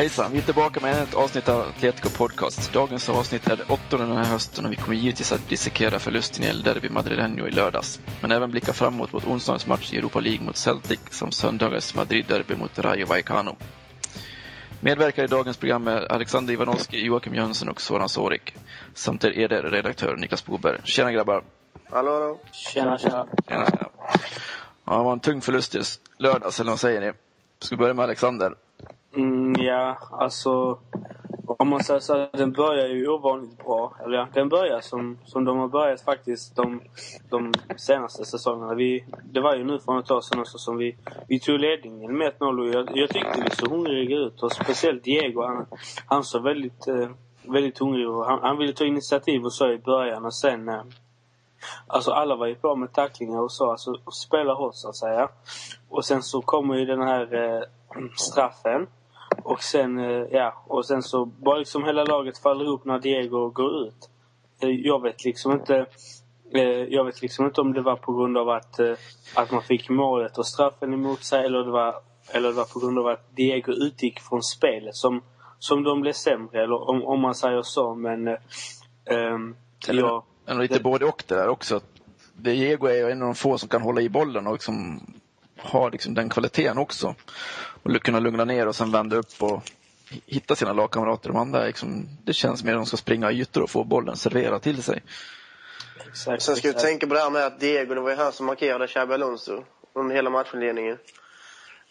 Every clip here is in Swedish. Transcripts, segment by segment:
Hejsan! Vi är tillbaka med ett avsnitt av Atletico Podcast. Dagens avsnitt är det åttonde den här hösten och vi kommer givetvis att dissekera förlusten i El Derby Madrileño i lördags. Men även blicka framåt mot onsdagens match i Europa League mot Celtic som söndagens Madrid-derby mot Rayo Vallecano. Medverkar i dagens program är Alexander Ivanovski, Joakim Jönsson och Soran Sorik. Samt er redaktör Niklas Boberg. Tjena grabbar! Hallå, hallå! Tjena, tjena! Tjena, tjena. Ja, det var en tung förlust i lördags, eller vad säger ni? Ska vi börja med Alexander? Mm, ja, alltså... Om man säger så här, den börjar ju ovanligt bra. Eller ja, den börjar som, som de har börjat faktiskt de, de senaste säsongerna. Vi, det var ju nu för något år sedan också som vi, vi tog ledningen med 1-0 och jag, jag tyckte vi såg hungriga ut. Och speciellt Diego, han, han såg väldigt, eh, väldigt hungrig ut. han, han ville ta initiativ och så i början och sen... Eh, Alltså alla var ju på med tacklingar och så, alltså spela hårt så att säga. Och sen så kommer ju den här eh, straffen. Och sen, eh, ja, och sen så bara liksom hela laget faller ihop när Diego går ut. Eh, jag vet liksom inte eh, jag vet liksom inte om det var på grund av att, att man fick målet och straffen emot sig eller det var, eller det var på grund av att Diego utgick från spelet som, som de blev sämre. Eller om, om man säger så. Men ähm, eller, jag, eller lite det, både och det där också. Diego är ju en av de få som kan hålla i bollen och liksom har liksom den kvaliteten också. Och kunna lugna ner och sen vända upp och hitta sina lagkamrater. De andra, liksom, det känns mer som att de ska springa ytor och få bollen serverad till sig. Exakt, sen ska du tänka på det här med att Diego, det var ju han som markerade Xabi Alonso under hela matchinledningen.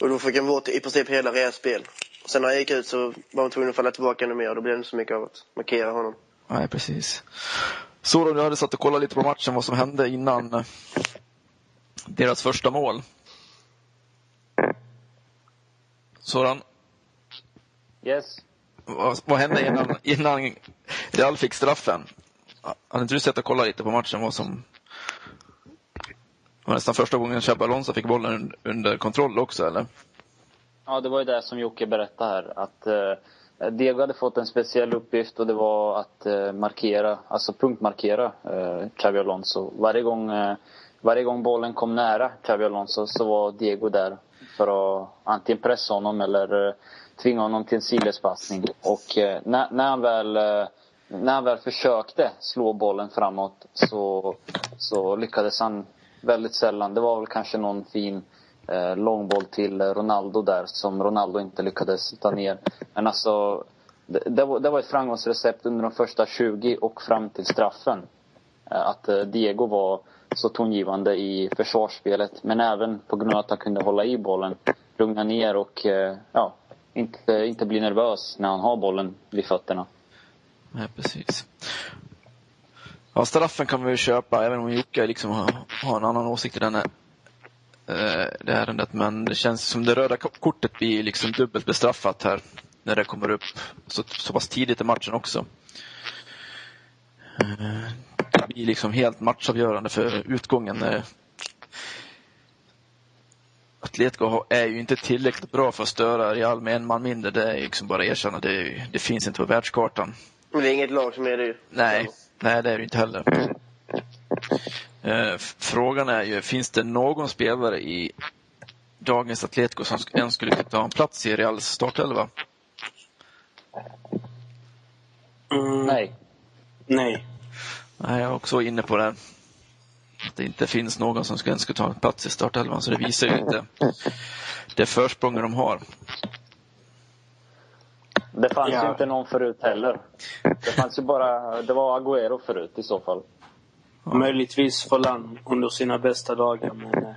Och då fick han bort i princip hela spel. Sen när han gick ut så var man tvungen att falla tillbaka ännu mer och då blev det inte så mycket av att markera honom. Nej, precis. Så då, du hade satt och kollat lite på matchen, vad som hände innan eh, deras första mål. Soran? Yes. Vad, vad hände innan, innan Real fick straffen? Hade inte du sett och kollat lite på matchen vad som... Det var nästan första gången Xabi Alonso fick bollen under kontroll också, eller? Ja, det var ju det som Jocke berättade här. Att eh, Diego hade fått en speciell uppgift och det var att eh, markera, alltså punktmarkera eh, Xabi Alonso. Varje gång, eh, varje gång bollen kom nära Xabi Alonso så var Diego där för att antingen pressa honom eller eh, tvinga honom till en sidledspassning. Och eh, när, när, han väl, eh, när han väl försökte slå bollen framåt så, så lyckades han väldigt sällan. Det var väl kanske någon fin eh, långboll till Ronaldo där som Ronaldo inte lyckades ta ner. Men alltså, det, det, var, det var ett framgångsrecept under de första 20 och fram till straffen. Att Diego var så tongivande i försvarsspelet. Men även på grund av att han kunde hålla i bollen, lugna ner och eh, ja, inte, inte bli nervös när han har bollen vid fötterna. Nej, precis. Ja, straffen kan vi ju köpa, även om Jocke liksom har, har en annan åsikt i den här, eh, det ärendet. Men det känns som det röda kortet blir liksom dubbelt bestraffat här när det kommer upp så, så pass tidigt i matchen också. Eh, blir liksom helt matchavgörande för utgången. Atletico är ju inte tillräckligt bra för att störa Real med en man mindre. Det är liksom bara att erkänna. Det, det finns inte på världskartan. Men det är inget lag som är det Nej, nej det är det inte heller. Eh, frågan är ju, finns det någon spelare i dagens Atletico som ens skulle kunna ta en plats i Reals startelva? Mm. Nej. Nej. Nej, jag är också inne på det. Att det inte finns någon som ens ska ta en plats i startelvan, så det visar ju inte det försprånget de har. Det fanns ja. ju inte någon förut heller. Det fanns ju bara, det var Agüero förut i så fall. Ja. Möjligtvis Forlan under sina bästa dagar, men eh,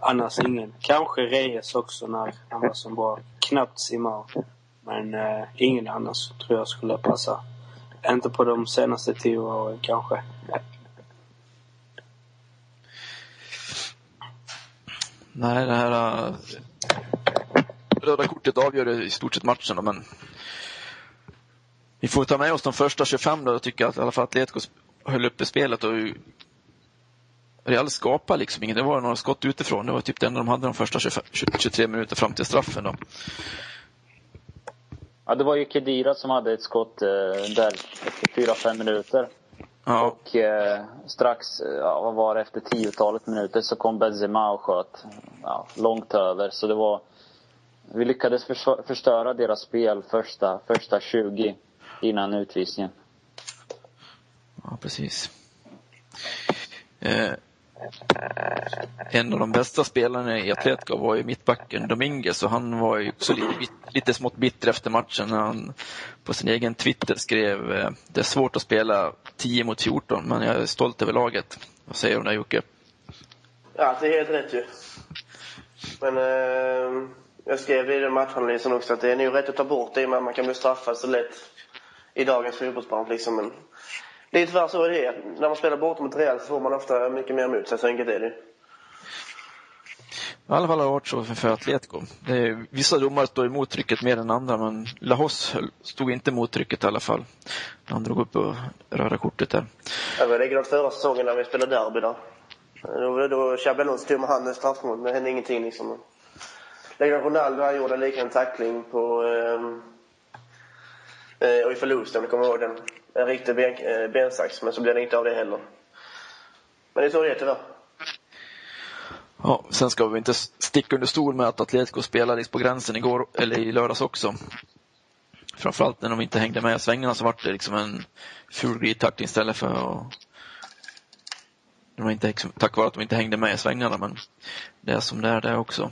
annars ingen. Kanske Reyes också när han var som bra. Knappt simmar. Men eh, ingen annars tror jag skulle passa. Inte på de senaste tio åren kanske. Nej, det här uh, röda kortet avgör i stort sett matchen men Vi får ta med oss de första 25 då. Jag tycker att i alla fall Atletico höll uppe spelet och Real skapade liksom inget. Det var några skott utifrån. Det var typ det enda de hade de första 25, 23 minuter fram till straffen. Då. Ja, det var ju Kedira som hade ett skott eh, där efter 4-5 minuter. Ja. Och eh, strax, ja, vad var det, efter tiotalet minuter så kom Benzema och sköt ja, långt över. Så det var... Vi lyckades förstöra deras spel första, första 20 innan utvisningen. Ja, precis. Eh, en av de bästa spelarna i Atletico var ju mittbacken Dominguez och han var ju också lite, lite smått bitter efter matchen när han på sin egen Twitter skrev eh, det är svårt att spela 10 mot 14 men jag är stolt över laget. Vad säger du om det Jocke? Ja, det är helt rätt ju. Men eh, jag skrev i den matchanalysen också att det är nog rätt att ta bort det i och med att man kan bli straffad så lätt i dagens fotbollsplan Liksom. Men det är tyvärr så det är. När man spelar bort mot Real så får man ofta mycket mer emot sig. Så enkelt är det. I alla fall det varit så för Atletico. Är, vissa domare står emot trycket mer än andra, men Lahos stod inte emot trycket i alla fall. Han drog upp och röda kortet där. Det var likadant förra säsongen när vi spelade derby där. Då, då Chabelon stod med handen i straffområdet, men det hände ingenting liksom. Likadant Ronaldo, han gjorde en liknande tackling på... Eh, och i förlusten, kommer ihåg den en riktig ben, eh, bensax, men så blev det inte av det heller. Men det är så det är tyvärr. Ja, sen ska vi inte sticka under stol med att Atletico spelade på gränsen igår, eller i lördags också. Framförallt när de inte hängde med i svängarna så var det liksom en ful glidtackling istället för att... Det var inte tack vare att de inte hängde med i svängarna, men det är som det är det också.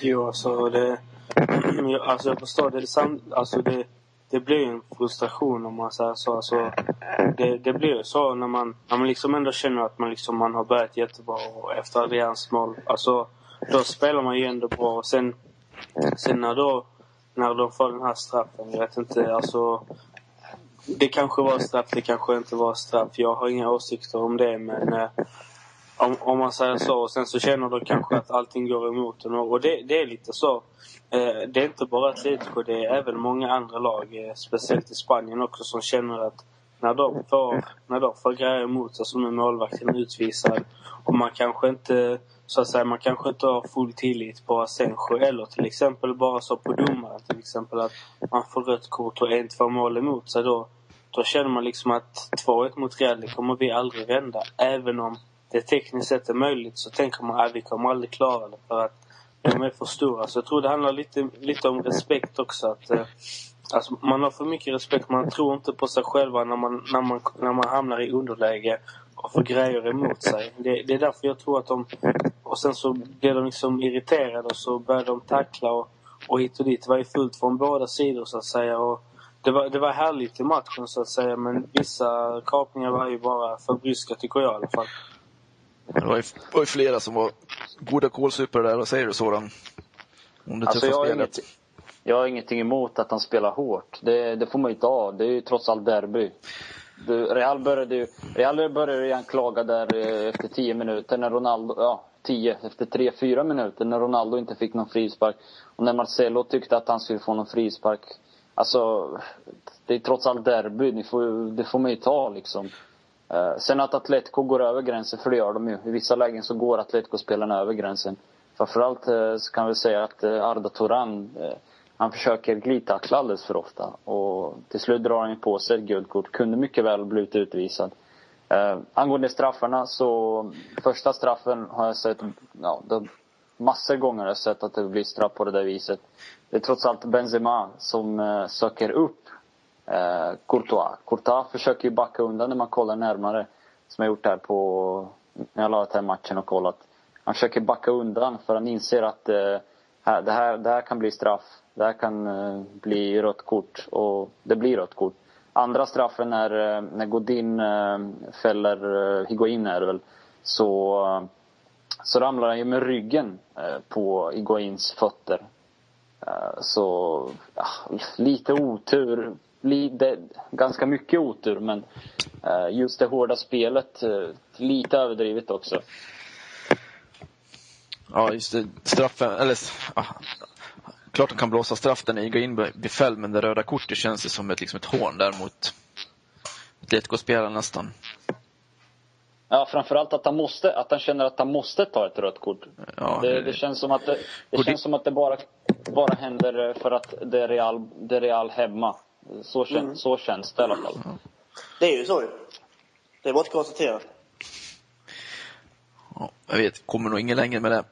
Jo, alltså det, Mm, alltså jag förstår. Det, alltså det, det blir en frustration om man säger så. Alltså, det, det blir så när man, när man liksom ändå känner att man, liksom, man har börjat jättebra och efter Adrians mål. Alltså, då spelar man ju ändå bra. Och sen, sen när, då, när de får den här straffen, jag vet inte. Alltså, det kanske var straff, det kanske inte var straff. Jag har inga åsikter om det. Men eh, om, om man säger så. Och sen så känner de kanske att allting går emot en. Och det, det är lite så. Eh, det är inte bara Atletico, det är även många andra lag, eh, speciellt i Spanien också, som känner att när de får, när de får grejer emot sig, som är målvakten utvisad, och man kanske inte så att säga, man kanske inte har full tillit på Asensio eller till exempel bara så på domaren. Till exempel att man får rött kort och en, två mål emot sig. Då, då känner man liksom att 2-1 mot Real, det kommer vi aldrig vända. Även om det tekniskt sett är möjligt så tänker man att vi kommer aldrig klara det. För att de är för stora. Så jag tror det handlar lite, lite om respekt också. Att, eh, alltså, man har för mycket respekt. Man tror inte på sig själva när man, när man, när man hamnar i underläge och får grejer emot sig. Det, det är därför jag tror att de... Och sen så blir de liksom irriterade och så börjar de tackla och, och hit och dit. Det var ju fullt från båda sidor så att säga. Och det, var, det var härligt i matchen så att säga men vissa kapningar var ju bara för bryska tycker jag i alla fall. Det var ju, var ju flera som var goda kålsupare där. Vad säger du Soran? Om det alltså, jag, har inget, jag har ingenting emot att han spelar hårt. Det, det får man ju inte ha. Det är ju trots allt derby. Du, Real började ju Real började igen klaga där eh, efter 10 minuter när Ronaldo, ja 10, efter 3-4 minuter när Ronaldo inte fick någon frispark. Och när Marcelo tyckte att han skulle få någon frispark. Alltså, det är trots allt derby. Får, det får man ju ta liksom. Eh, sen att Atletico går över gränsen, för det gör de ju. I vissa lägen så går Atletico-spelarna över gränsen. Framförallt eh, så kan vi säga att eh, Arda Turan, han försöker glidtackla alldeles för ofta. Och till slut drar han på sig ett gult kort. Kunde mycket väl blivit utvisad. Eh, angående straffarna så, första straffen har jag sett, ja, det, massor gånger har jag sett att det blir straff på det där viset. Det är trots allt Benzema som eh, söker upp eh, Courtois. Courtois försöker ju backa undan när man kollar närmare. Som jag gjort här på, när jag lagat här matchen och kollat. Han försöker backa undan för han inser att eh, här, det, här, det här kan bli straff. Det här kan eh, bli rött kort och det blir rött kort. Andra straffen är eh, när Godin eh, fäller eh, Higuain är det väl. Så, eh, så ramlar han ju med ryggen eh, på Higuains fötter. Eh, så ja, lite otur det, ganska mycket otur men eh, just det hårda spelet, eh, lite överdrivet också. Ja, just det. Straffen, eller klart de kan blåsa straff där Iga in blir fälld, men det röda kortet känns ju som ett, liksom ett hån där mot Atletico-spelaren nästan. Ja, framförallt att han, måste, att han känner att han måste ta ett rött kort. Ja, det, det, känns som att det, det känns som att det bara, bara händer för att det är Real, det är Real hemma. Så, kän, mm. så känns det i alla fall. Det är ju så Det är bara att konstatera. Ja, jag vet, kommer nog ingen längre med det.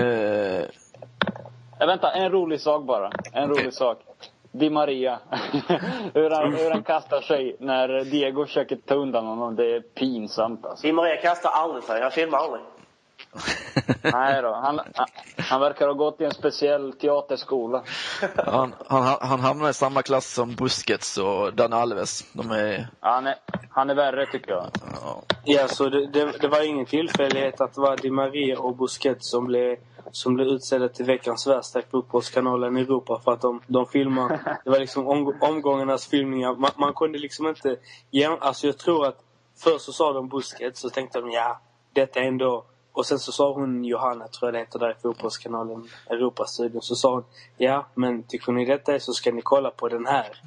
Eh... Ja, vänta, en rolig sak bara. En okay. rolig sak. Di Maria. hur, han, hur han kastar sig när Diego försöker ta undan honom. Det är pinsamt alltså. Di Maria kastar aldrig sig. Han filmar aldrig. Nej då. Han, han verkar ha gått i en speciell teaterskola. han, han, han hamnar i samma klass som Busquets och Dan Alves. De är... Han är, han är värre tycker jag. Ja, ja så det, det, det var ingen tillfällighet att det var Di Maria och Busquets som blev som blev utsedda till veckans värsta Fotbollskanalen i Europa för att de, de filmar. Det var liksom om, omgångarnas filmningar. Man, man kunde liksom inte... Ja, alltså jag tror att först så sa de Busquets så tänkte de ja, detta är ändå... Och sen så sa hon Johanna, tror jag det heter där i Fotbollskanalen, Europastudion. Så sa hon ja, men tycker ni detta är så ska ni kolla på den här.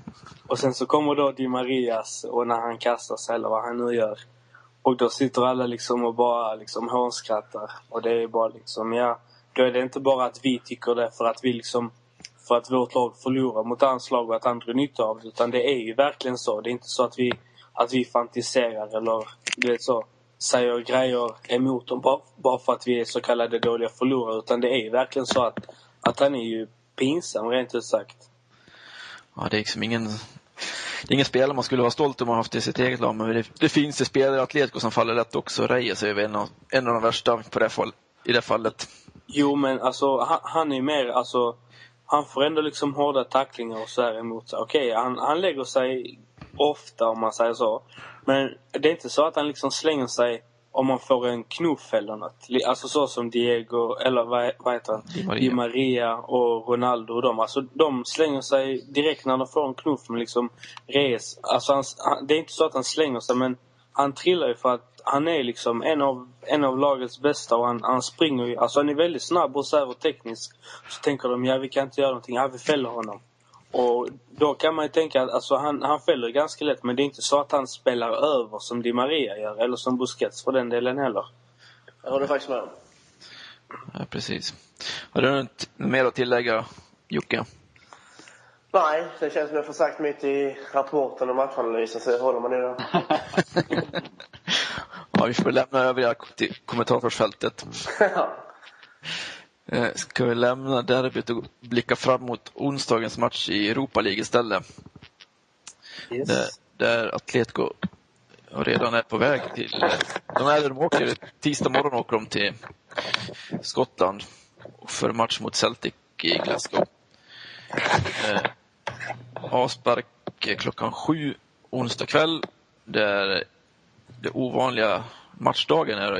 Och sen så kommer då Di Marias och när han kastar sig eller vad han nu gör. Och då sitter alla liksom och bara liksom hånskrattar. Och det är bara liksom, ja då är det inte bara att vi tycker det för att vi liksom för att vårt lag förlorar mot hans lag och att andra nytta av det. Utan det är ju verkligen så. Det är inte så att vi, att vi fantiserar eller du vet så, säger grejer emot dem bara, bara för att vi är så kallade dåliga förlorare. Utan det är ju verkligen så att, att han är ju pinsam rent ut sagt. Ja, det är liksom ingen det är ingen spelare man skulle vara stolt om man haft i sitt eget lag, men det, det finns ju spelare i Atletico som faller lätt också. Reyes är ju en av, en av de värsta på det fall, i det fallet. Jo, men alltså han, han är mer, alltså han får ändå liksom hårda tacklingar och så här emot sig. Okej, okay, han, han lägger sig ofta om man säger så. Men det är inte så att han liksom slänger sig om man får en knuff eller något. Alltså så som Diego, eller vad, vad heter han? Di Maria. Di Maria och Ronaldo och dem. Alltså de slänger sig direkt när de får en knuff med liksom res. Alltså han, det är inte så att han slänger sig men han trillar ju för att han är liksom en av, en av lagets bästa och han, han springer ju. Alltså han är väldigt snabb och så och teknisk. Så tänker de, ja vi kan inte göra någonting, ja vi fäller honom. Och då kan man ju tänka att alltså, han, han fäller ganska lätt men det är inte så att han spelar över som Di Maria gör eller som Busquets för den delen heller. Jag håller faktiskt med Ja, precis. Har du något mer att tillägga Jocke? Nej, det känns som jag får sagt mitt i rapporten och matchanalysen så jag håller mig nere. ja, vi får lämna övriga till kommentatorsfältet. Eh, ska vi lämna derbyt och blicka fram mot onsdagens match i Europa League istället? Yes. Där, där Atletico redan är på väg till... De, är, de åker, tisdag morgon åker de till Skottland för match mot Celtic i Glasgow. Eh, avspark klockan sju onsdag kväll. Där det ovanliga matchdagen är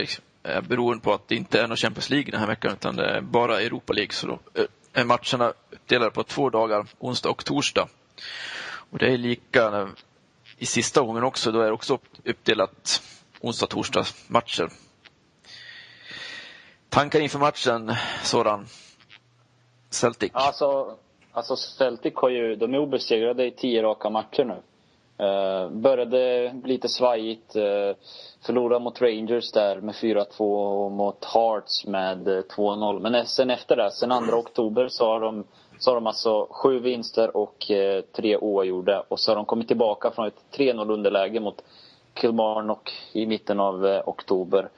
Eh, beroende på att det inte är någon Champions League den här veckan utan det är bara Europa League. Så då är matcherna uppdelade på två dagar, onsdag och torsdag. Och det är lika eh, i sista gången också. Då är det också uppdelat onsdag, torsdag matcher. Tankar inför matchen, Soran? Celtic? Alltså, Alltså Celtic har ju, de är obesegrade i tio raka matcher nu. Uh, började lite svajigt. Uh, förlorade mot Rangers där med 4-2 och mot Hearts med 2-0. Eh, Men sen efter det, sen 2 oktober så har de, så har de alltså sju vinster och uh, tre oavgjorda. Och så har de kommit tillbaka från ett 3-0 underläge mot Kilmarnock i mitten av uh, oktober.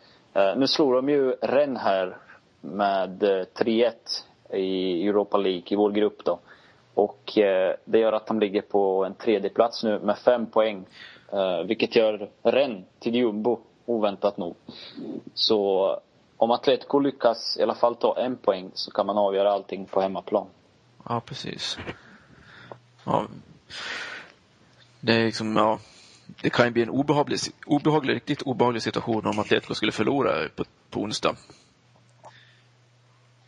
nu slår de ju Rennes här med 3-1 i Europa League i vår grupp då. Och eh, det gör att de ligger på en tredje plats nu med fem poäng. Eh, vilket gör Rennes till jumbo, oväntat nog. Så om Atletico lyckas i alla fall ta en poäng så kan man avgöra allting på hemmaplan. Ja, precis. Ja. Det är liksom, ja. Det kan ju bli en obehaglig, obehaglig, riktigt obehaglig situation om Atletico skulle förlora på, på onsdag.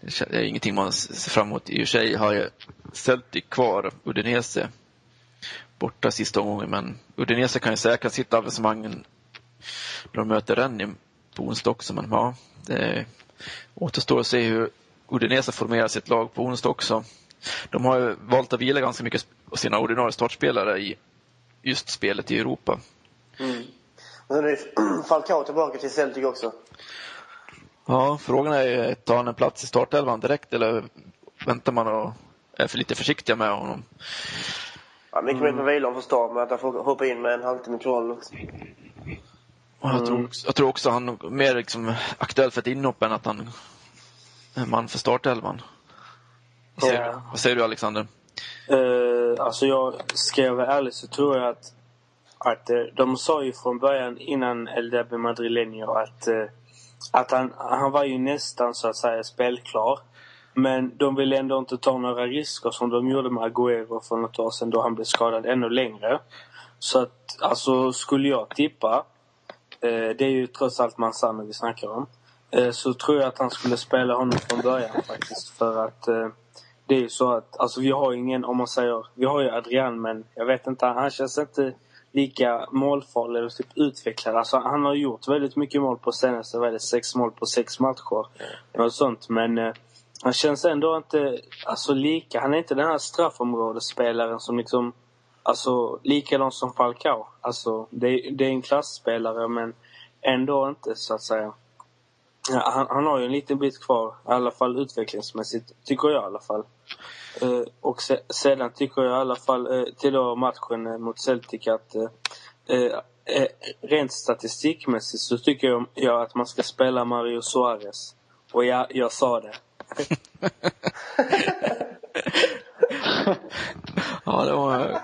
Det är ingenting man ser fram emot. I och för sig har jag Celtic kvar, Udinese borta sista omgången, men Udinese kan ju säkra sitt avancemang när de möter Rennie på onsdag också, men ja, det återstår att se hur Udinese formerar sitt lag på onsdag också. De har ju valt att vila ganska mycket av sina ordinarie startspelare i just spelet i Europa. Mm. Och sen är Falcao tillbaka till Celtic också. Ja, frågan är, tar han en plats i startelvan direkt eller väntar man och är för lite försiktiga med honom? Ja, mycket mm. mer på vilan för start, men att han får hoppa in med en halvtimme kvar. Också. Jag, tror också, jag tror också han är mer liksom aktuell för ett inhopp än att han är man för startelvan. Vad säger, ja. vad säger du Alexander? Uh, alltså jag, ska jag vara ärlig så tror jag att, att uh, de sa ju från början innan El Derby Madrileño att, uh, att han, han var ju nästan så att säga spelklar. Men de ville ändå inte ta några risker som de gjorde med Agüero för något år sedan då han blev skadad ännu längre. Så att, alltså skulle jag tippa, eh, det är ju trots allt Manzano vi snackar om, eh, så tror jag att han skulle spela honom från början faktiskt. För att eh, det är ju så att, alltså vi har ingen, om man säger, vi har ju Adrian men jag vet inte, han känns inte lika målfarlig eller typ utvecklad. Alltså han har gjort väldigt mycket mål på senaste, vad sex mål på sex matcher. Något sånt. Men eh, han känns ändå inte, alltså lika, han är inte den här straffområdesspelaren som liksom, alltså likadant som Falcao. Alltså det, det är en klassspelare men ändå inte så att säga. Han, han, har ju en liten bit kvar, i alla fall utvecklingsmässigt, tycker jag i alla fall. Eh, och se, sedan tycker jag i alla fall eh, till då matchen eh, mot Celtic att eh, eh, eh, rent statistikmässigt så tycker jag, jag, att man ska spela Mario Suarez. Och jag, jag sa det. ja, det var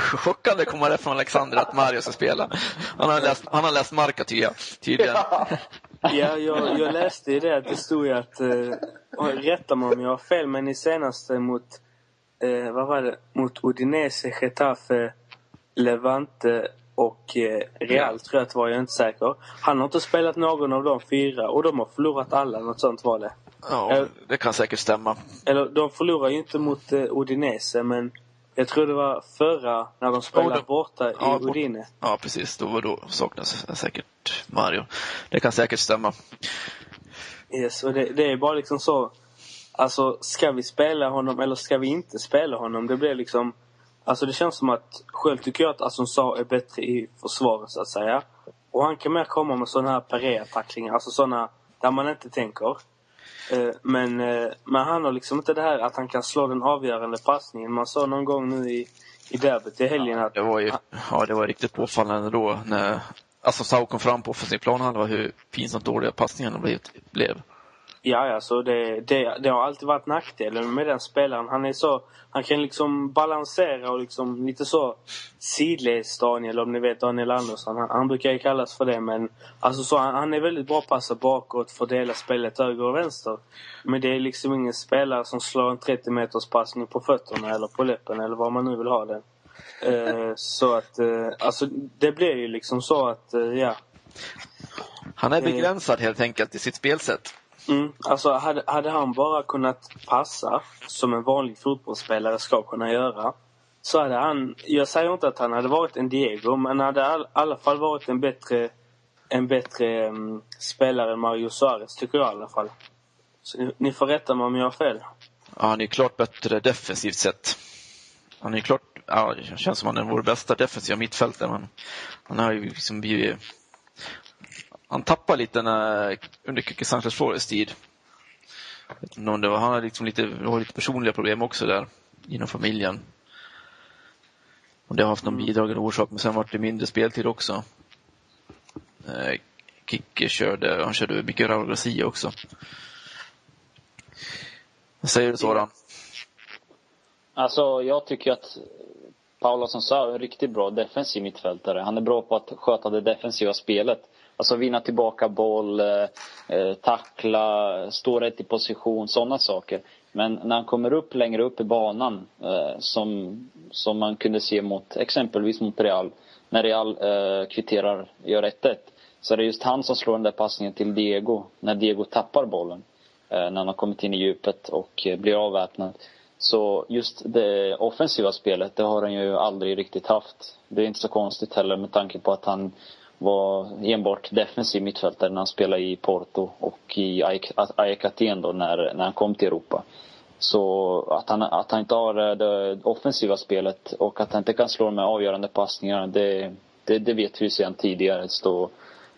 chockande att komma det från Alexander att Mario ska spela. Han har läst, han har läst Marca tydligen. Ja, jag, jag läste ju det att det stod ju att, eh, rätta mig om jag har fel, men i senaste mot, eh, vad var det, mot Udinese, Getafe, Levante och eh, Real tror jag att det var, jag är inte säker. Han har inte spelat någon av de fyra och de har förlorat alla, något sånt var det. Ja, det kan säkert stämma. Eller de förlorar ju inte mot eh, Udinese men jag tror det var förra när de spelade oh, borta i ja, Udine. Ja, precis. Då, då saknas säkert Mario. Det kan säkert stämma. Yes, och det, det, är bara liksom så. Alltså, ska vi spela honom eller ska vi inte spela honom? Det blir liksom... Alltså det känns som att, själv tycker jag att Assunção är bättre i försvaret så att säga. Och han kan mer komma med sådana här paré-tacklingar, alltså sådana där man inte tänker. Eh, men, eh, men han har liksom inte det här att han kan slå den avgörande passningen. Man sa någon gång nu i, i derbyt i helgen att... Det var ju, ja, det var riktigt påfallande då när alltså Sau kom fram på offensiv planhalva hur pinsamt dåliga passningarna blev. Ja, alltså det, det, det, har alltid varit nackdelen med den spelaren. Han är så... Han kan liksom balansera och liksom lite så sidleds-Daniel, om ni vet Daniel Andersson. Han, han brukar ju kallas för det, men alltså så, han, han är väldigt bra på att passa bakåt, fördela spelet höger och vänster. Men det är liksom ingen spelare som slår en 30 meters passning på fötterna eller på läppen eller vad man nu vill ha den. Uh, så att, uh, alltså det blir ju liksom så att, uh, ja. Han är begränsad helt enkelt i sitt spelsätt. Mm, alltså hade, hade han bara kunnat passa som en vanlig fotbollsspelare ska kunna göra så hade han, jag säger inte att han hade varit en Diego, men hade i alla fall varit en bättre, en bättre um, spelare än Mario Suarez, tycker jag i alla fall. Så ni, ni får rätta mig om jag har fel. Ja, han är klart bättre defensivt sett. Han är klart, ja, det känns som han är vår bästa defensiva mittfältare, men han har ju liksom blivit han tappar lite när, under Kike Sanchez Flores tid. han har liksom lite, har lite personliga problem också där inom familjen. Och det har haft någon mm. bidragande orsak, men sen var det mindre speltid också. Eh, Kicke körde, han körde mycket Raul Garcia också. Vad säger du Soran? Alltså, jag tycker att Paula som sa är en riktigt bra defensiv mittfältare. Han är bra på att sköta det defensiva spelet. Alltså vinna tillbaka boll, eh, eh, tackla, stå rätt i position, sådana saker. Men när han kommer upp längre upp i banan, eh, som, som man kunde se mot exempelvis mot Real, när Real eh, kvitterar, gör 1-1, så är det just han som slår den där passningen till Diego, när Diego tappar bollen. Eh, när han har kommit in i djupet och eh, blir avväpnad. Så just det offensiva spelet, det har han ju aldrig riktigt haft. Det är inte så konstigt heller med tanke på att han var enbart defensiv mittfältare när han spelade i Porto och i AEK Aten då när, när han kom till Europa. Så att han, att han inte har eh, det offensiva spelet och att han inte kan slå med avgörande passningar, det, det, det vet vi sedan tidigare. Så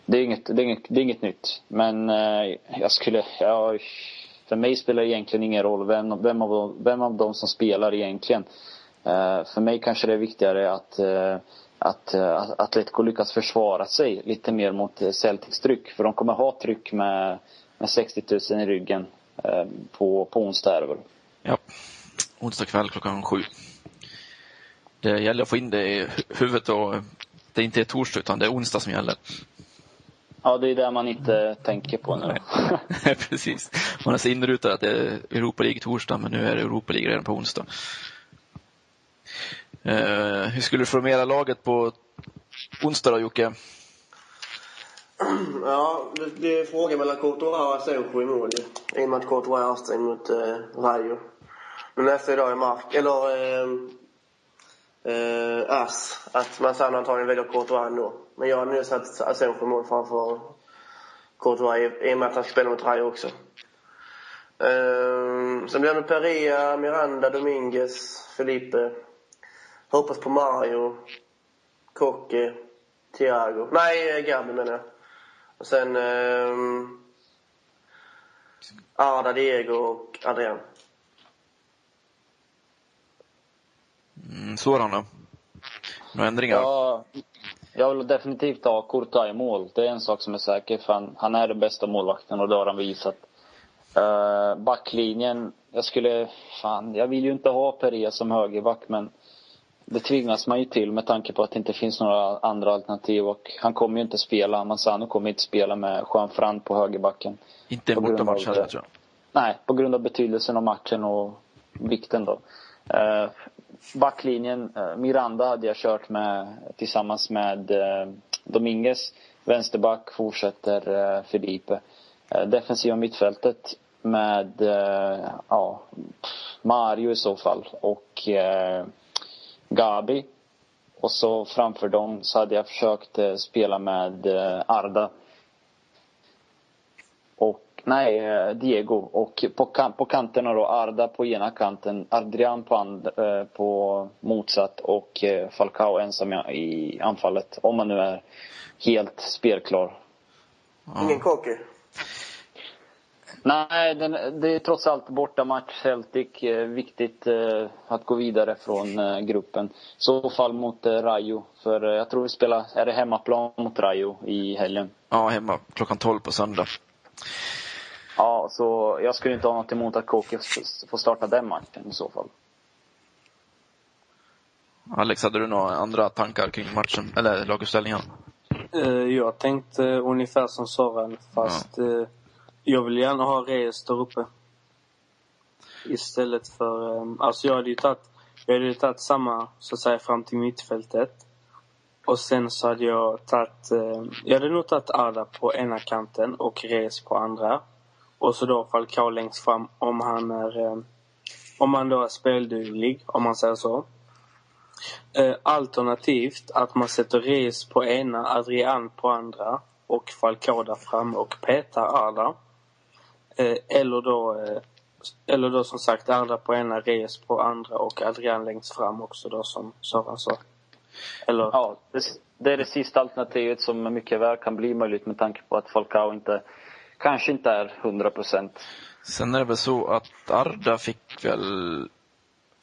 det är inget, det är inget, det är inget nytt. Men eh, jag skulle, ja, för mig spelar det egentligen ingen roll vem, vem, av, vem av dem som spelar egentligen. Eh, för mig kanske det är viktigare att eh, att uh, Atletico lyckas försvara sig lite mer mot Celtics tryck. För de kommer ha tryck med, med 60 000 i ryggen uh, på, på onsdag är det väl? Ja, onsdag kväll klockan sju. Det gäller att få in det i huvudet och det är inte torsdag utan det är onsdag som gäller. Ja, det är det man inte tänker på nu. Precis. Man är så inrutad att det är Europa League torsdag, men nu är det Europa League redan på onsdag. Eh, hur skulle du formera laget på onsdag då, Jocke? Ja, det blir fråga mellan Courtois och Asenjo i mål I och med att Courtois är avstängd mot eh, Rayo. Men nästa idag är Mark, eller eh, eh, As. att man sen antagligen väljer Courtois ändå. Men jag har nu satt Asenjo i mål framför Courtois i och med att han ska spela mot Rayo också. Eh, sen blir det Perea, Miranda, Dominguez, Felipe. Hoppas på Mario, Kocke, Thiago. Nej, Gabi menar jag. Och sen eh, Arda, Diego och Adrian. Mm, Soran då? Några ändringar? Ja, jag vill definitivt ha Courtois i mål. Det är en sak som är säker. För han, han är den bästa målvakten och det har han visat. Uh, backlinjen, jag skulle, fan, jag vill ju inte ha Perea som högerback men det tvingas man ju till med tanke på att det inte finns några andra alternativ och han kommer ju inte spela, Manzano kommer inte spela med Juan Fran på högerbacken. Inte en bortamatch heller tror jag. Nej, på grund av betydelsen av matchen och vikten då. Eh, backlinjen, eh, Miranda hade jag kört med tillsammans med eh, Dominguez. Vänsterback fortsätter eh, Felipe. Eh, defensiva mittfältet med eh, ja, Mario i så fall och eh, Gabi. Och så framför dem så hade jag försökt eh, spela med eh, Arda. Och, nej, eh, Diego. Och på, på kanterna då Arda på ena kanten, Adrian på, and, på motsatt och Falcao ensam i anfallet. Om man nu är helt spelklar. Ingen Koki? Nej, den, det är trots allt bortamatch Celtic. Eh, viktigt eh, att gå vidare från eh, gruppen. I så fall mot eh, Rayo. För eh, jag tror vi spelar, är det hemmaplan mot Rayo i helgen? Ja, hemma klockan 12 på söndag. Ja, så jag skulle inte ha något emot att Koke får starta den matchen i så fall. Alex, hade du några andra tankar kring matchen, eller laguppställningen? Uh, jag tänkte ungefär som Soran, fast ja jag vill gärna ha Reyes där uppe. Istället för... Ehm, alltså jag hade ju tagit, jag hade ju tagit samma, så att säga, fram till mittfältet. Och sen så hade jag tagit... Ehm, jag hade nog tagit Arda på ena kanten och Reyes på andra. Och så då Falcao längst fram om han är... Ehm, om han då är spelduglig, om man säger så. Eh, alternativt att man sätter Reyes på ena, Adrian på andra och Falcao där framme och petar Arda. Eh, eller då eh, eller då som sagt Arda på ena, Reyes på andra och Adrian längst fram också då som Soran sa. Eller... Ja, det, det, är det sista alternativet som mycket väl kan bli möjligt med tanke på att Falcao inte, kanske inte är 100 procent. Sen är det väl så att Arda fick väl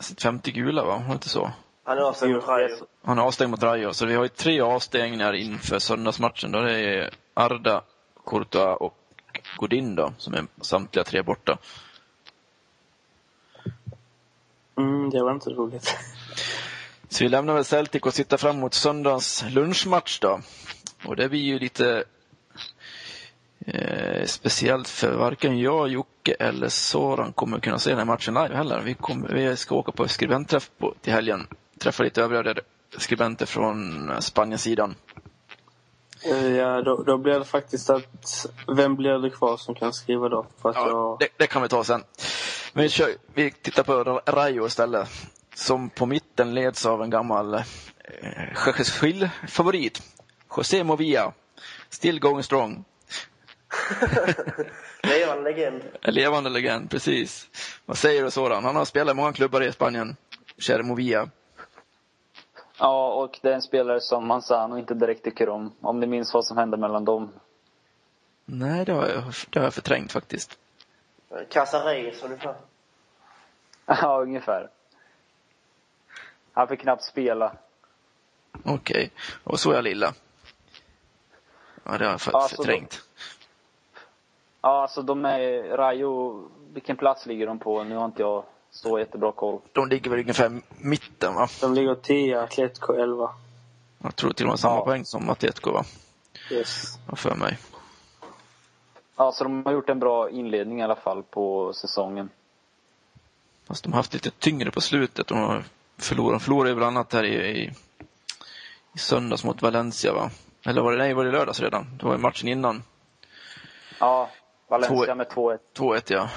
sitt femte gula, va? Var det inte så? Han är avstängd mot Rayo. Han är avstängd mot Rayo. Så vi har ju tre avstängningar inför söndagsmatchen. Då det är Arda, Courtois och Godin då, som är samtliga tre borta. Mm, det var inte roligt. Så vi lämnar väl Celtic och sitter fram mot söndagens lunchmatch då. Och det blir ju lite eh, speciellt för varken jag, Jocke eller Soran kommer kunna se den här matchen live heller. Vi, kommer, vi ska åka på skribentträff på, till helgen. Träffa lite övriga skribenter från Spaniensidan. Eh, ja, då, då blir det faktiskt att... Vem blir det kvar som kan skriva då? För att ja, jag... det, det, kan vi ta sen. Men vi, kör, vi tittar på Rayo istället. Som på mitten leds av en gammal eh, favorit José Movia. Still going strong. Levande legend. En levande legend, precis. Vad säger du sådan? Han har spelat i många klubbar i Spanien. Käre Movia. Ja, och det är en spelare som Manzano inte direkt tycker om. Om ni minns vad som hände mellan dem. Nej, det har jag, det har jag förträngt faktiskt. Casares ungefär. Ja, ungefär. Han fick knappt spela. Okej. Okay. Och så är jag lilla. Ja, det har jag för, alltså, förträngt. Ja, alltså de är, Rayo, vilken plats ligger de på? Nu har inte jag så jättebra koll. De ligger väl ungefär mitten va? De ligger 10, Atletico 11. Jag tror till och med samma ja. poäng som Atletico va? Yes. För mig. Ja, så de har gjort en bra inledning i alla fall på säsongen. Fast de har haft lite tyngre på slutet. De har förlorat, de förlorade bland annat här i, i, i söndags mot Valencia va? Eller var det, nej, var det lördags redan? Det var ju matchen innan. Ja, Valencia två, med 2-1. 2-1 ja.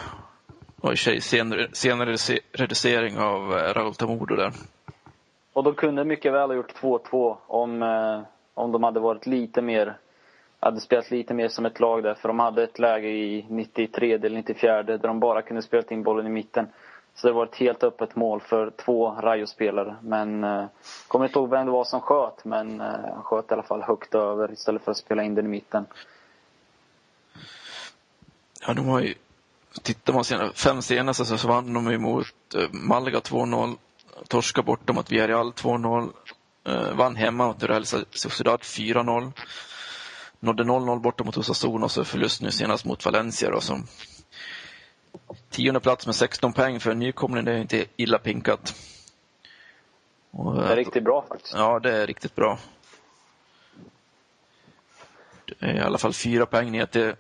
Och i sig senare, senare reducering av eh, Raúl Tamudo där. Och de kunde mycket väl ha gjort 2-2 om, eh, om de hade varit lite mer hade spelat lite mer som ett lag där. För de hade ett läge i 93 eller 94 där de bara kunde spela in bollen i mitten. Så det var ett helt öppet mål för två Rayo-spelare. Men eh, kommer inte ihåg vem det var som sköt, men eh, han sköt i alla fall högt över istället för att spela in den i mitten. Ja, de har ju Tittar man sena, fem senaste så vann de emot eh, Malaga 2-0, torska borta mot Villarreal 2-0, eh, vann hemma mot Real Sociedad 4-0, nådde 0-0 borta mot Osasuna och så förlust nu senast mot Valencia då som tionde plats med 16 poäng för en nykomling, det är inte illa pinkat. Och, det är riktigt bra faktiskt. Ja, det är riktigt bra. Det är i alla fall fyra poäng ner till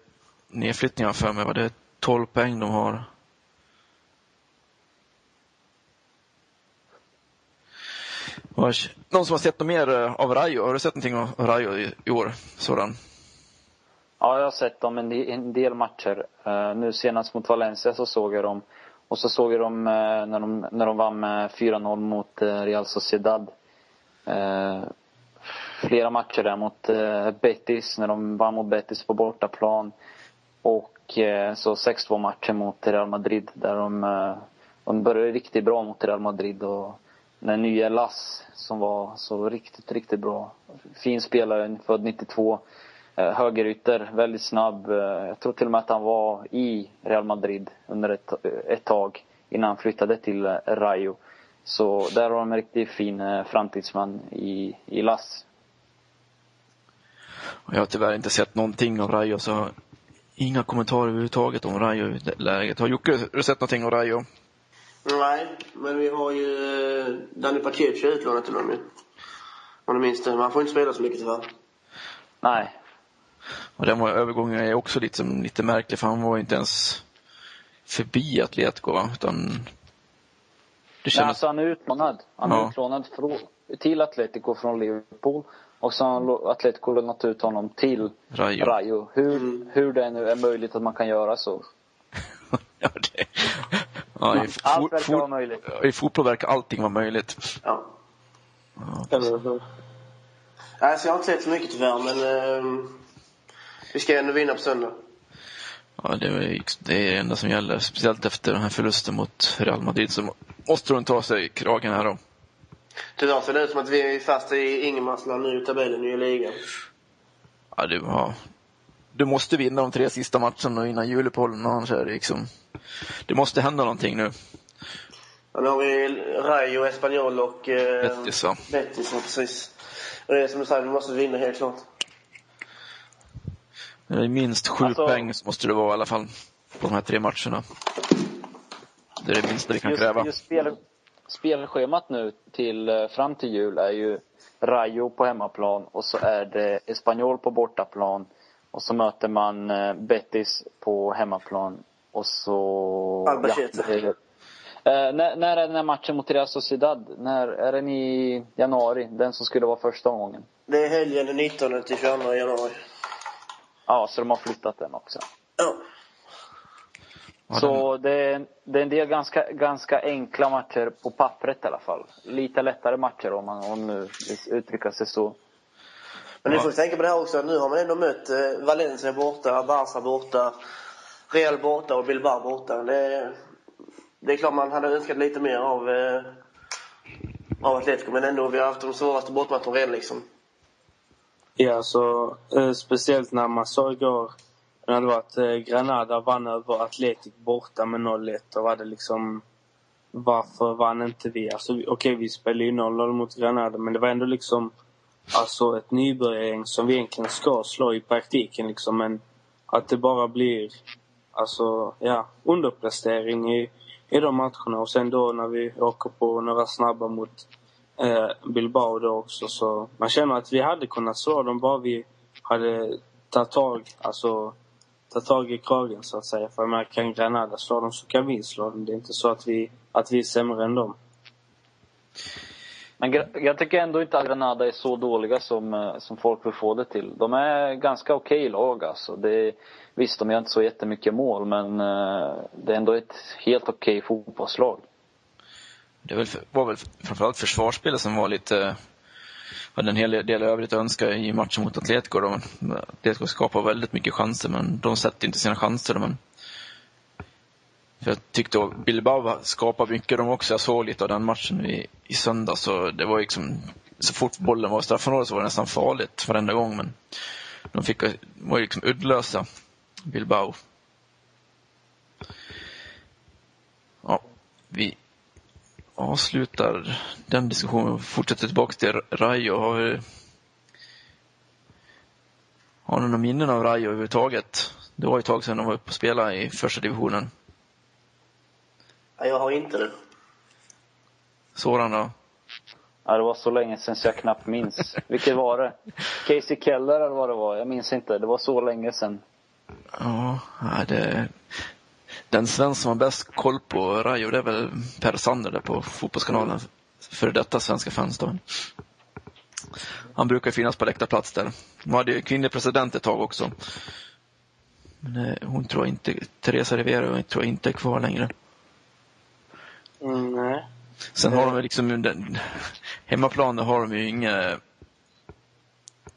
nedflyttningen för mig. Var det 12 poäng de har. Någon som har sett något mer eh, av Rayo? Har du sett någonting av Rayo i, i år? Sådan? Ja, jag har sett dem en, en del matcher. Uh, nu senast mot Valencia så såg jag dem. Och så såg jag dem uh, när, de, när de vann med 4-0 mot uh, Real Sociedad. flera matcher där mot Betis, när de vann mot Betis på bortaplan. Och Eh, så 6-2-matchen mot Real Madrid där de, eh, de började riktigt bra mot Real Madrid och den nya Lass som var så riktigt, riktigt bra. Fin spelare, född 92. Eh, högerytter, väldigt snabb. Jag tror till och med att han var i Real Madrid under ett, ett tag innan han flyttade till Rayo. Så där har de en riktigt fin framtidsman i, i Lass. Jag har tyvärr inte sett någonting av Rayo så Inga kommentarer överhuvudtaget om Rayo-läget. Har Jocke har du sett någonting om Rayo? Nej, men vi har ju eh, Danny Pacic utlånat till dem ju. Om du minns det. Men han får inte spela så mycket tyvärr. Nej. Och den var, övergången är också lite, lite märklig för han var inte ens förbi Atletico va? Utan det kändes... Nej, alltså han är utlånad. Han är ja. utlånad till Atletico från Liverpool. Och så har Atletico lånat ut honom till Rayo. Rayo. Hur, mm. hur det nu är möjligt att man kan göra så. ja, det... ja, i, Allt verkar vara möjligt. I fotboll verkar allting vara möjligt. Ja. ja alltså, jag har inte sett så mycket tyvärr, men uh, vi ska ändå vinna på söndag. Ja, det är, det är det enda som gäller. Speciellt efter den här förlusten mot Real Madrid så måste de ta sig kragen här då. Tyvärr ser det ut som att vi är fast i ingenmansland nu i tabellen i ligan. Ja, du, ja. du måste vinna de tre sista matcherna innan juluppehållen, annars är det liksom... Det måste hända någonting nu. Ja, nu har vi Rayo, Espanyol och... Eh, Betis, va? Betis, ja, precis. Och det är som du säger, vi måste vinna helt klart. Det är minst sju alltså, poäng måste det vara i alla fall, på de här tre matcherna. Det är det minsta vi kan just, kräva. Just spel, spelschemat nu till, eh, fram till jul är ju Rayo på hemmaplan och så är det Espanyol på bortaplan. Och så möter man eh, Betis på hemmaplan. Och så... Albacete. Ja, eh, när, när, är den här matchen mot Real Sociedad? När, är den i januari? Den som skulle vara första omgången? Det är helgen den 19 till 22 januari. Ja, så de har flyttat den också. Ja. Så det är, det är en del ganska, ganska enkla matcher på pappret i alla fall. Lite lättare matcher om man om nu vill uttrycka sig så. Men ni får tänka på det här också, nu har man ändå mött eh, Valencia borta, Barca borta, Real borta och Bilbao borta. Det, det är klart man hade önskat lite mer av, eh, av Atletico, men ändå, vi har haft de svåraste bortamatcherna redan liksom. Ja, så eh, speciellt när man sa igår det hade varit eh, Granada vann över Atletic borta med 0-1. och hade liksom varför vann inte vi? Alltså, Okej, okay, vi spelade ju 0-0 mot Granada, men det var ändå liksom alltså ett nybörjargäng som vi egentligen ska slå i praktiken liksom. Men att det bara blir alltså, ja, underprestering i, i de matcherna. Och sen då när vi åker på några snabba mot eh, Bilbao då också. Så man känner att vi hade kunnat slå dem bara vi hade tagit tag, alltså ta tag i kragen så att säga. För jag kan Granada slå dem så kan vi slå dem. Det är inte så att vi, att vi är sämre än dem. Men jag tycker ändå inte att Granada är så dåliga som, eh, som folk vill få det till. De är ganska okej okay lag alltså. Det visst, de gör inte så jättemycket mål men uh, det är ändå ett helt okej okay fotbollslag. Det var väl framförallt försvarsspelet som var lite hade en hel del övrigt att önska i matchen mot Atletico. De, Atletico skapar väldigt mycket chanser, men de sätter inte sina chanser. Men jag tyckte att Bilbao skapade mycket de också. Jag såg lite av den matchen i, i söndags. så det var liksom så fort bollen var i straffområdet så var det nästan farligt varenda gång. Men de fick, var liksom uddlösa, Bilbao. Ja, vi avslutar den diskussionen och fortsätter tillbaka till Rayo. Har, vi, har ni några minnen av Rayo överhuvudtaget? Det var ett tag sedan de var uppe och spelade i första divisionen. Nej, jag har inte det. Soran då? Ja, det var så länge sedan så jag knappt minns. Vilket var det? Casey Keller eller vad det var? Jag minns inte. Det var så länge sedan. Ja, det, den svensk som har bäst koll på Rayo, det är väl Per Sander där på Fotbollskanalen. För detta svenska fans då. Han brukar finnas på läktarplats där. De hade ju kvinnlig president ett tag också. Men eh, hon tror inte, Teresa Rivera tror jag inte är kvar längre. Mm, nej. Sen har de liksom, den, hemmaplan har de ju inga,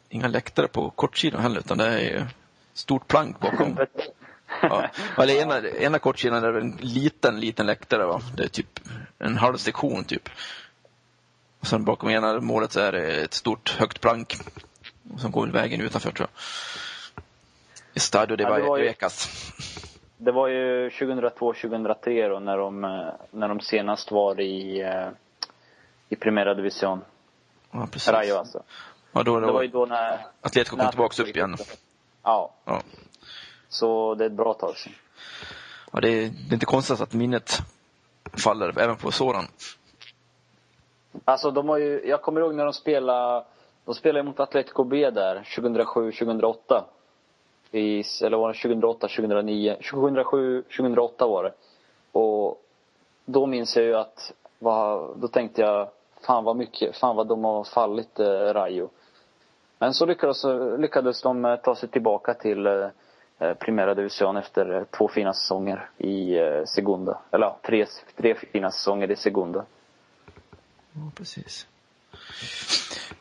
inga läktare på kortsidan heller, utan det är ju stort plank bakom. Ja. Eller ena, ena kortsidan är en liten, liten läktare. Va? Det är typ en halv sektion typ. Och sen bakom ena målet så är det ett stort högt plank. Som går vägen utanför tror jag. Estadio de ja. Det var ju 2002-2003 då när de, när de senast var i, eh, i Primera Division. Ja, precis. Rayo alltså. Ja, då, då, det var ju då när... Atletico kom tillbaka upp igen. Ja. ja. Så det är ett bra tag sedan. Ja, det är, det är inte konstigt att minnet faller även på Soran. Alltså de har ju, jag kommer ihåg när de spelade, de spelade mot Atletico B där 2007-2008. I, eller var det 2008, 2009? 2007, 2008 var det. Och då minns jag ju att, vad, då tänkte jag, fan vad mycket, fan vad de har fallit eh, Rayo. Men så lyckades, lyckades de eh, ta sig tillbaka till Eh, Primera Division efter eh, två fina säsonger i eh, Segunda. Eller ja, tre, tre fina säsonger i Segunda. Ja, precis.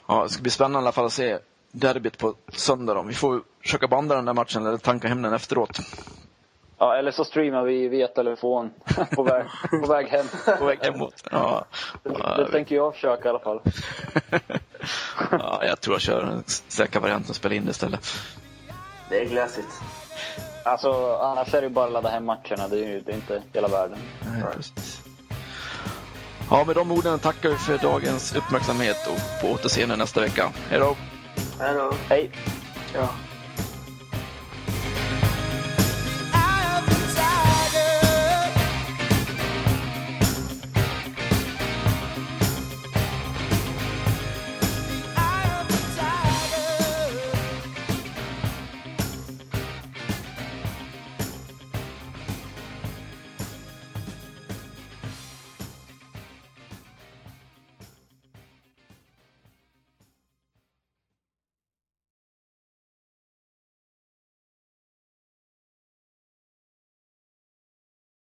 Ja, det ska bli spännande i alla fall att se derbyt på söndag då. Vi får försöka banda den där matchen eller tanka hem den efteråt. Ja, eller så streamar vi via telefon på väg, på väg hem. på väg hemåt. Ja. Det, det ja, tänker jag försöka i alla fall. ja, jag tror jag kör den säkra varianten och spelar in det istället. Det är glassigt. Alltså, annars är det ju bara att ladda hem matcherna. Det är ju det är inte hela världen. Nej, precis. Ja, med de orden tackar vi för dagens uppmärksamhet och på återseende nästa vecka. Hej då! Hej då! Hej! Ja.